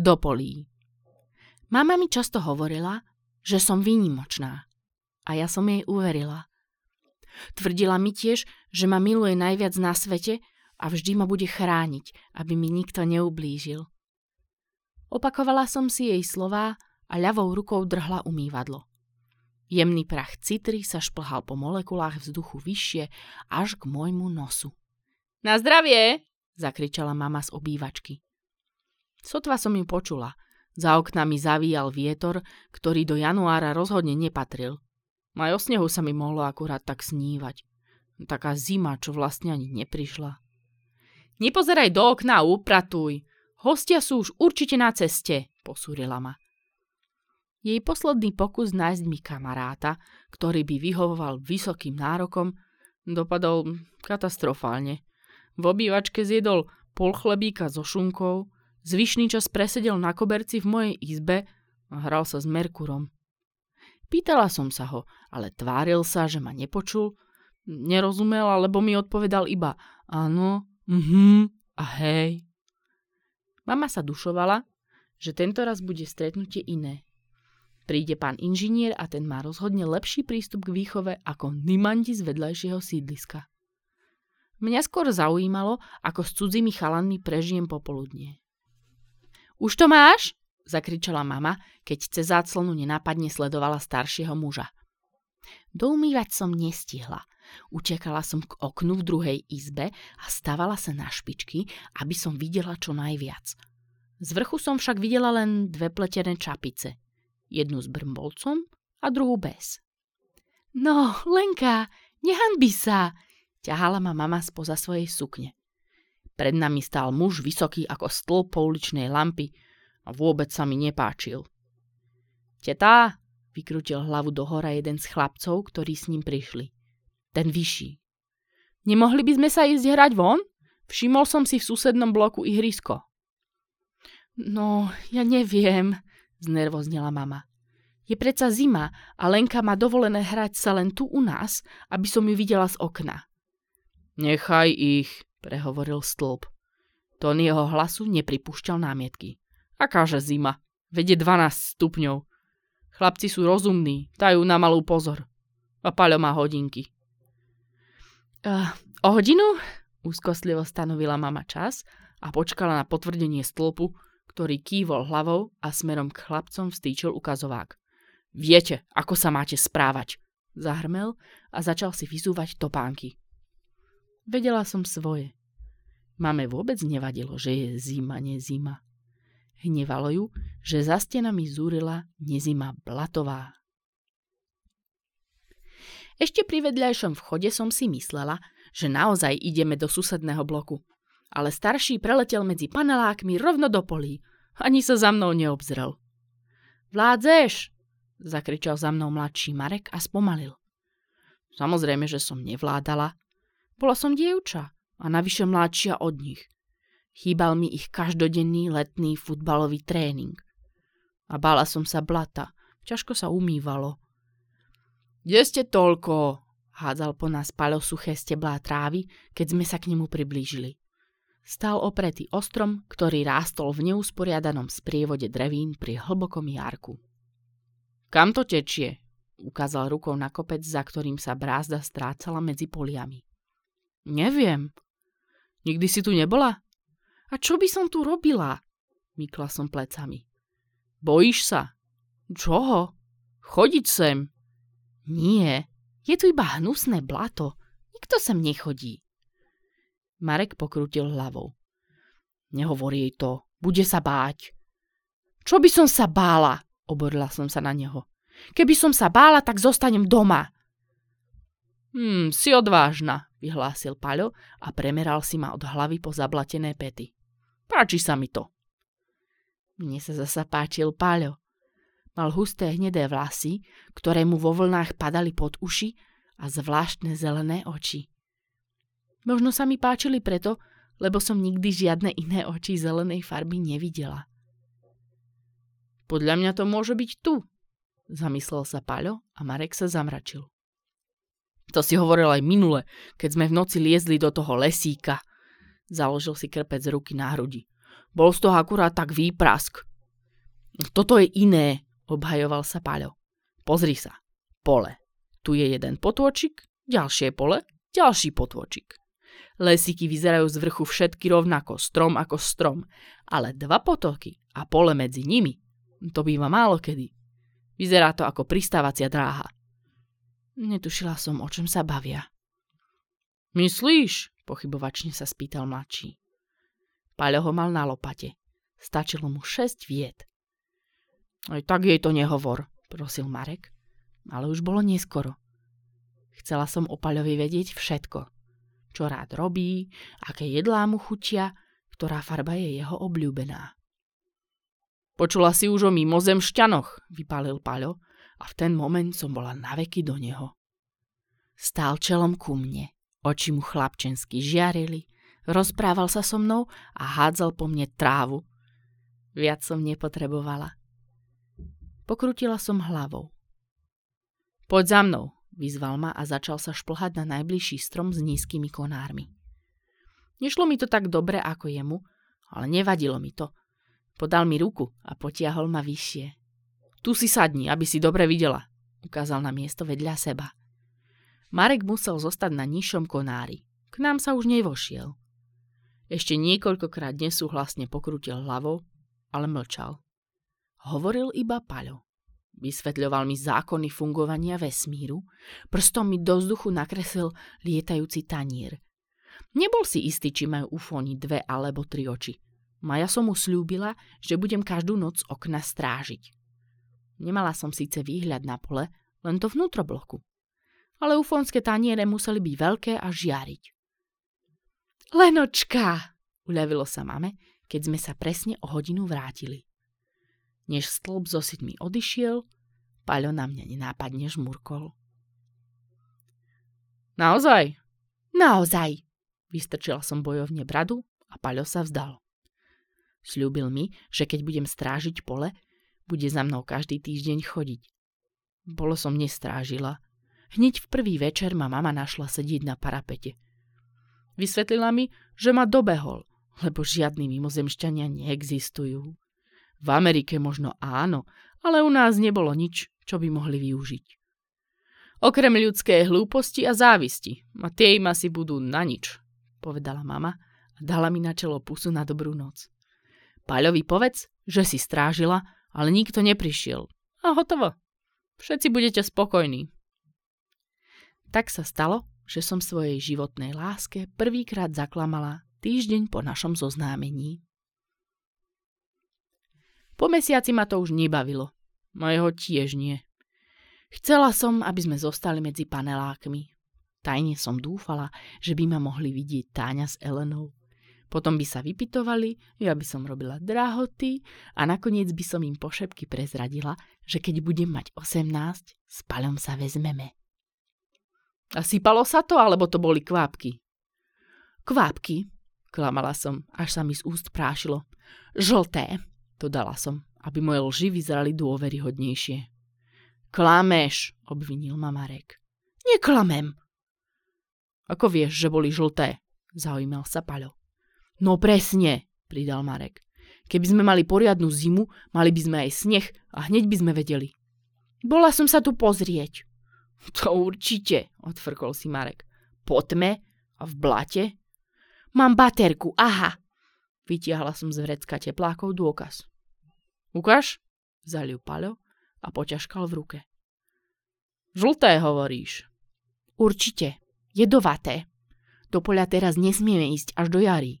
do polí. Mama mi často hovorila, že som výnimočná. A ja som jej uverila. Tvrdila mi tiež, že ma miluje najviac na svete a vždy ma bude chrániť, aby mi nikto neublížil. Opakovala som si jej slová a ľavou rukou drhla umývadlo. Jemný prach citry sa šplhal po molekulách vzduchu vyššie až k môjmu nosu. Na zdravie! zakričala mama z obývačky. Sotva som ju počula. Za oknami zavíjal vietor, ktorý do januára rozhodne nepatril. Aj o snehu sa mi mohlo akurát tak snívať. Taká zima, čo vlastne ani neprišla. Nepozeraj do okna a upratuj. Hostia sú už určite na ceste, posúrila ma. Jej posledný pokus nájsť mi kamaráta, ktorý by vyhovoval vysokým nárokom, dopadol katastrofálne. V obývačke zjedol pol chlebíka so šunkou, zvyšný čas presedel na koberci v mojej izbe a hral sa s Merkurom. Pýtala som sa ho, ale tváril sa, že ma nepočul, nerozumel, alebo mi odpovedal iba áno, mhm a hej. Mama sa dušovala, že tento raz bude stretnutie iné. Príde pán inžinier a ten má rozhodne lepší prístup k výchove ako Nimanti z vedľajšieho sídliska. Mňa skôr zaujímalo, ako s cudzími chalanmi prežijem popoludnie. Už to máš? zakričala mama, keď cez záclonu nenápadne sledovala staršieho muža. Doumývať som nestihla. Utekala som k oknu v druhej izbe a stavala sa na špičky, aby som videla čo najviac. Z vrchu som však videla len dve pletené čapice – jednu s brmbolcom a druhú bez. No, Lenka, nehanbi sa, ťahala ma mama spoza svojej sukne. Pred nami stál muž vysoký ako stĺp pouličnej lampy a vôbec sa mi nepáčil. Tetá, vykrútil hlavu do hora jeden z chlapcov, ktorí s ním prišli. Ten vyšší. Nemohli by sme sa ísť hrať von? Všimol som si v susednom bloku ihrisko. No, ja neviem, znervoznela mama. Je predsa zima a Lenka má dovolené hrať sa len tu u nás, aby som ju videla z okna. Nechaj ich, prehovoril stĺp. Jeho hlasu nepripúšťal námietky. Akáže zima? Vede 12 stupňov. Chlapci sú rozumní, dajú na malú pozor. A Paľo má hodinky. Uh, o hodinu? Úzkostlivo stanovila mama čas a počkala na potvrdenie stĺpu, ktorý kývol hlavou a smerom k chlapcom vstýčil ukazovák. Viete, ako sa máte správať, zahrmel a začal si vyzúvať topánky. Vedela som svoje. Mame vôbec nevadilo, že je zima, nezima. Hnevalo ju, že za stenami zúrila nezima blatová. Ešte pri vedľajšom vchode som si myslela, že naozaj ideme do susedného bloku ale starší preletel medzi panelákmi rovno do polí. Ani sa za mnou neobzrel. Vládzeš! zakričal za mnou mladší Marek a spomalil. Samozrejme, že som nevládala. Bola som dievča a navyše mladšia od nich. Chýbal mi ich každodenný letný futbalový tréning. A bála som sa blata. Ťažko sa umývalo. Kde ste toľko? hádzal po nás Paľo suché steblá trávy, keď sme sa k nemu priblížili. Stál opretý ostrom, ktorý rástol v neusporiadanom sprievode drevín pri hlbokom jarku. Kam to tečie? Ukázal rukou na kopec, za ktorým sa brázda strácala medzi poliami. Neviem. Nikdy si tu nebola? A čo by som tu robila? Mykla som plecami. Bojíš sa? Čoho? Chodiť sem? Nie, je tu iba hnusné blato. Nikto sem nechodí. Marek pokrútil hlavou. Nehovor jej to, bude sa báť. Čo by som sa bála? Oborila som sa na neho. Keby som sa bála, tak zostanem doma. Hm, si odvážna, vyhlásil Paľo a premeral si ma od hlavy po zablatené pety. Páči sa mi to. Mne sa zasa páčil Paľo. Mal husté hnedé vlasy, ktoré mu vo vlnách padali pod uši a zvláštne zelené oči. Možno sa mi páčili preto, lebo som nikdy žiadne iné oči zelenej farby nevidela. Podľa mňa to môže byť tu, zamyslel sa Paľo a Marek sa zamračil. To si hovoril aj minule, keď sme v noci liezli do toho lesíka. Založil si krpec ruky na hrudi. Bol z toho akurát tak výprask. Toto je iné, obhajoval sa Paľo. Pozri sa. Pole. Tu je jeden potôčik, ďalšie pole, ďalší potôčik. Lesiky vyzerajú z vrchu všetky rovnako, strom ako strom, ale dva potoky a pole medzi nimi, to býva málo kedy. Vyzerá to ako pristávacia dráha. Netušila som, o čom sa bavia. Myslíš? Pochybovačne sa spýtal mladší. Paľo ho mal na lopate. Stačilo mu šesť vied. Aj tak jej to nehovor, prosil Marek. Ale už bolo neskoro. Chcela som o Paľovi vedieť všetko. Čo rád robí, aké jedlá mu chutia, ktorá farba je jeho obľúbená. Počula si už o mimozemšťanoch, vypálil Paľo a v ten moment som bola naveky do neho. Stál čelom ku mne, oči mu chlapčensky žiarili, rozprával sa so mnou a hádzal po mne trávu. Viac som nepotrebovala. Pokrutila som hlavou. Poď za mnou, vyzval ma a začal sa šplhať na najbližší strom s nízkymi konármi. Nešlo mi to tak dobre ako jemu, ale nevadilo mi to – Podal mi ruku a potiahol ma vyššie. Tu si sadni, aby si dobre videla, ukázal na miesto vedľa seba. Marek musel zostať na nižšom konári. K nám sa už nevošiel. Ešte niekoľkokrát nesúhlasne pokrutil hlavou, ale mlčal. Hovoril iba Paľo. Vysvetľoval mi zákony fungovania vesmíru, prstom mi do vzduchu nakreslil lietajúci tanier. Nebol si istý, či majú ufóni dve alebo tri oči – Maja som mu slúbila, že budem každú noc okna strážiť. Nemala som síce výhľad na pole, len to vnútrobloku. Ale ufonské taniere museli byť veľké a žiariť. Lenočka! Uľavilo sa mame, keď sme sa presne o hodinu vrátili. Než stĺp so mi odišiel, Paľo na mňa nenápadne žmurkol. Naozaj? Naozaj! Vystrčila som bojovne bradu a Paľo sa vzdal. Sľúbil mi, že keď budem strážiť pole, bude za mnou každý týždeň chodiť. Bolo som nestrážila. Hneď v prvý večer ma mama našla sedieť na parapete. Vysvetlila mi, že ma dobehol, lebo žiadni mimozemšťania neexistujú. V Amerike možno áno, ale u nás nebolo nič, čo by mohli využiť. Okrem ľudskej hlúposti a závisti, a tie im asi budú na nič, povedala mama a dala mi na čelo pusu na dobrú noc. Paľovi povedz, že si strážila, ale nikto neprišiel. A hotovo. Všetci budete spokojní. Tak sa stalo, že som svojej životnej láske prvýkrát zaklamala týždeň po našom zoznámení. Po mesiaci ma to už nebavilo. Mojeho tiež nie. Chcela som, aby sme zostali medzi panelákmi. Tajne som dúfala, že by ma mohli vidieť Táňa s Elenou. Potom by sa vypitovali, ja by som robila drahoty a nakoniec by som im pošepky prezradila, že keď budem mať 18, s palom sa vezmeme. A sypalo sa to, alebo to boli kvápky? Kvápky, klamala som, až sa mi z úst prášilo. Žlté, dodala som, aby moje lži vyzerali dôveryhodnejšie. Klameš, obvinil ma Marek. Neklamem. Ako vieš, že boli žlté? Zaujímal sa Paľo. No presne, pridal Marek. Keby sme mali poriadnu zimu, mali by sme aj sneh a hneď by sme vedeli. Bola som sa tu pozrieť. To určite, odfrkol si Marek. Po tme a v blate? Mám baterku, aha. Vytiahla som z vrecka teplákov dôkaz. Ukáž? Zaliu Paľo a poťažkal v ruke. Žlté hovoríš. Určite. Jedovaté. Do poľa teraz nesmieme ísť až do jary.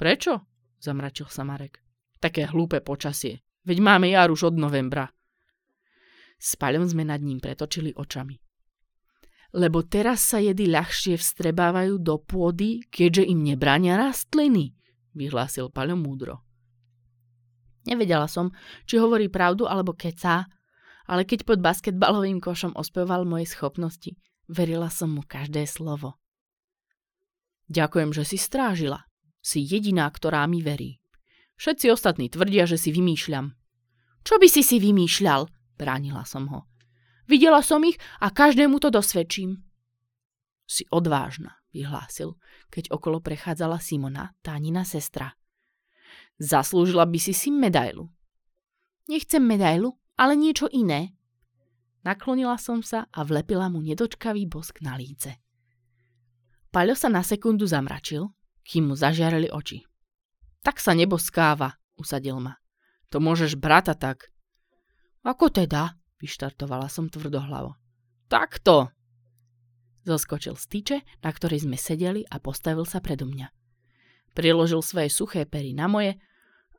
Prečo? Zamračil sa Marek. Také hlúpe počasie. Veď máme jar už od novembra. S Paľom sme nad ním pretočili očami. Lebo teraz sa jedy ľahšie vstrebávajú do pôdy, keďže im nebránia rastliny, vyhlásil Paľo múdro. Nevedela som, či hovorí pravdu alebo kecá, ale keď pod basketbalovým košom ospeval moje schopnosti, verila som mu každé slovo. Ďakujem, že si strážila, si jediná, ktorá mi verí. Všetci ostatní tvrdia, že si vymýšľam. Čo by si si vymýšľal? Bránila som ho. Videla som ich a každému to dosvedčím. Si odvážna, vyhlásil, keď okolo prechádzala Simona, Tánina sestra. Zaslúžila by si si medailu. Nechcem medailu, ale niečo iné. Naklonila som sa a vlepila mu nedočkavý bosk na líce. Paľo sa na sekundu zamračil, kým mu zažiareli oči. Tak sa neboskáva, usadil ma. To môžeš brata tak. Ako teda? Vyštartovala som tvrdohlavo. Takto! Zoskočil z tyče, na ktorej sme sedeli a postavil sa predo mňa. Priložil svoje suché pery na moje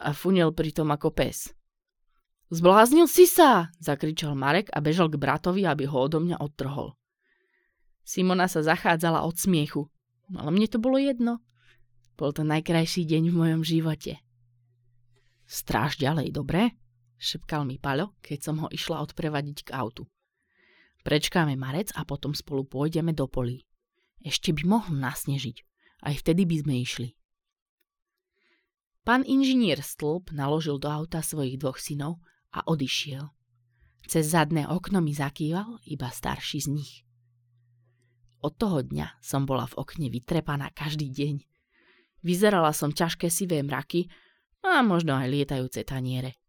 a funil pritom ako pes. Zbláznil si sa, zakričal Marek a bežal k bratovi, aby ho odo mňa odtrhol. Simona sa zachádzala od smiechu, ale mne to bolo jedno. Bol to najkrajší deň v mojom živote. Stráž ďalej, dobre? šepkal mi Paľo, keď som ho išla odprevadiť k autu. Prečkáme marec a potom spolu pôjdeme do polí. Ešte by mohol nasnežiť. Aj vtedy by sme išli. Pán inžinier Stĺp naložil do auta svojich dvoch synov a odišiel. Cez zadné okno mi zakýval iba starší z nich. Od toho dňa som bola v okne vytrepaná každý deň. Vyzerala som ťažké sivé mraky a možno aj lietajúce taniere.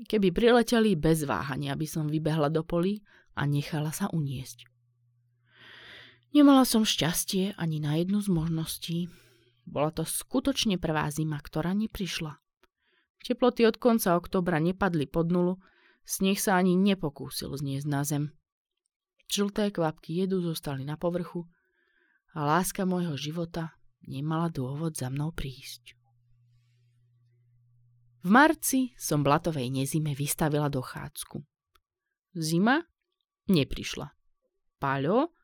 Keby prileteli bez váhania, by som vybehla do polí a nechala sa uniesť. Nemala som šťastie ani na jednu z možností. Bola to skutočne prvá zima, ktorá neprišla. Teploty od konca oktobra nepadli pod nulu, sneh sa ani nepokúsil zniesť na zem. Žlté kvapky jedu zostali na povrchu a láska môjho života nemala dôvod za mnou prísť. V marci som blatovej nezime vystavila dochádzku. Zima neprišla. Paľo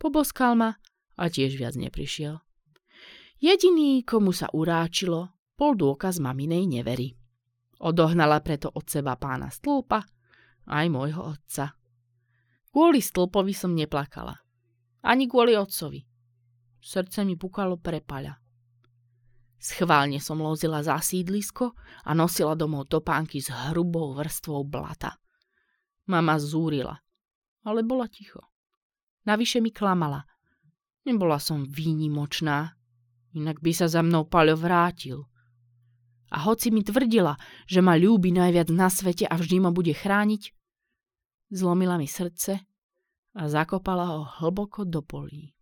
poboskal ma a tiež viac neprišiel. Jediný, komu sa uráčilo, bol dôkaz maminej nevery. Odohnala preto od seba pána stĺpa, aj môjho otca. Kvôli stĺpovi som neplakala. Ani kvôli otcovi. Srdce mi pukalo prepaľa. Schválne som lozila za sídlisko a nosila domov topánky s hrubou vrstvou blata. Mama zúrila, ale bola ticho. Navyše mi klamala. Nebola som výnimočná, inak by sa za mnou Paľo vrátil. A hoci mi tvrdila, že ma ľúbi najviac na svete a vždy ma bude chrániť, zlomila mi srdce a zakopala ho hlboko do polí.